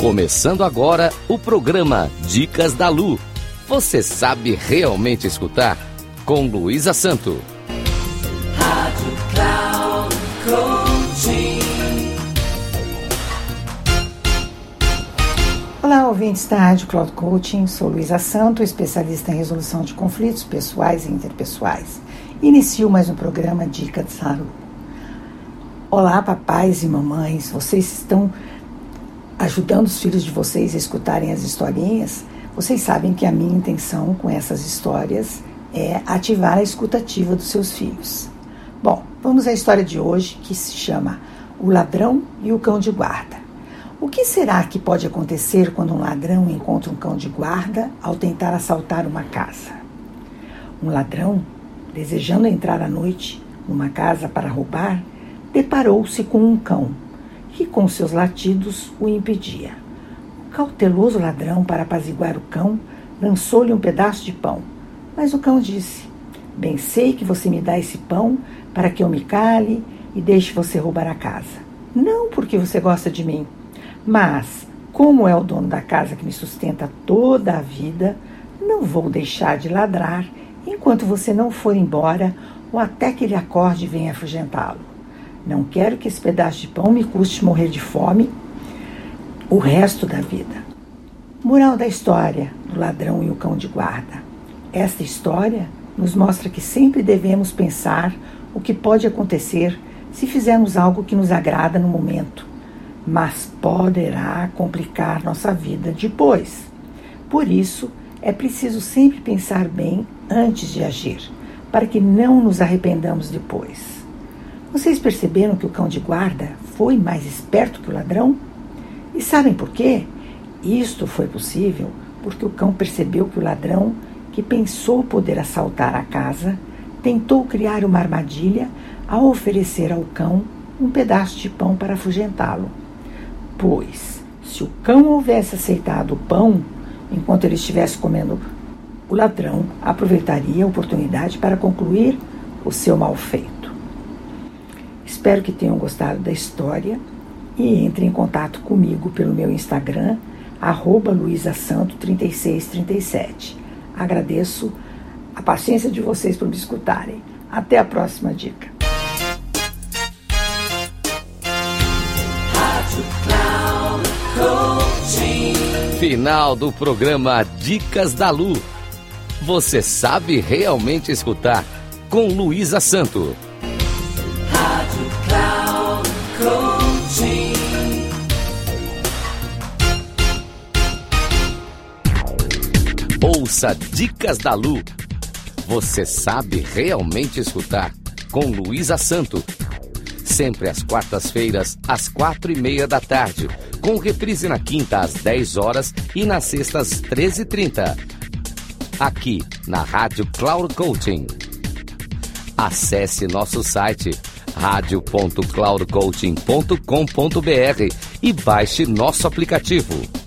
Começando agora o programa Dicas da Lu. Você sabe realmente escutar? Com Luísa Santo. Rádio Cloud Olá, ouvintes da Rádio Cloud Coaching. Sou Luísa Santo, especialista em resolução de conflitos pessoais e interpessoais. Inicio mais um programa Dicas da Lu. Olá, papais e mamães. Vocês estão ajudando os filhos de vocês a escutarem as historinhas, vocês sabem que a minha intenção com essas histórias é ativar a escutativa dos seus filhos. Bom, vamos à história de hoje que se chama O Ladrão e o Cão de Guarda. O que será que pode acontecer quando um ladrão encontra um cão de guarda ao tentar assaltar uma casa? Um ladrão, desejando entrar à noite numa casa para roubar, deparou-se com um cão que com seus latidos o impedia. O cauteloso ladrão, para apaziguar o cão, lançou-lhe um pedaço de pão. Mas o cão disse: Bem sei que você me dá esse pão para que eu me cale e deixe você roubar a casa. Não porque você gosta de mim, mas, como é o dono da casa que me sustenta toda a vida, não vou deixar de ladrar enquanto você não for embora ou até que ele acorde e venha afugentá-lo. Não quero que esse pedaço de pão me custe morrer de fome o resto da vida. Moral da história do ladrão e o cão de guarda. Esta história nos mostra que sempre devemos pensar o que pode acontecer se fizermos algo que nos agrada no momento, mas poderá complicar nossa vida depois. Por isso, é preciso sempre pensar bem antes de agir, para que não nos arrependamos depois. Vocês perceberam que o cão de guarda foi mais esperto que o ladrão? E sabem por quê? Isto foi possível porque o cão percebeu que o ladrão, que pensou poder assaltar a casa, tentou criar uma armadilha ao oferecer ao cão um pedaço de pão para afugentá-lo. Pois, se o cão houvesse aceitado o pão enquanto ele estivesse comendo, o ladrão aproveitaria a oportunidade para concluir o seu mal feito. Espero que tenham gostado da história e entre em contato comigo pelo meu Instagram, arroba luisasanto3637. Agradeço a paciência de vocês por me escutarem. Até a próxima dica. Final do programa Dicas da Lu. Você sabe realmente escutar com Luísa Santo. Ouça Dicas da Lu. Você sabe realmente escutar com Luísa Santo. Sempre às quartas-feiras, às quatro e meia da tarde, com reprise na quinta às 10 horas e nas sextas às 13h30. Aqui na Rádio Cloud Coaching. Acesse nosso site radio.cloudcoaching.com.br e baixe nosso aplicativo.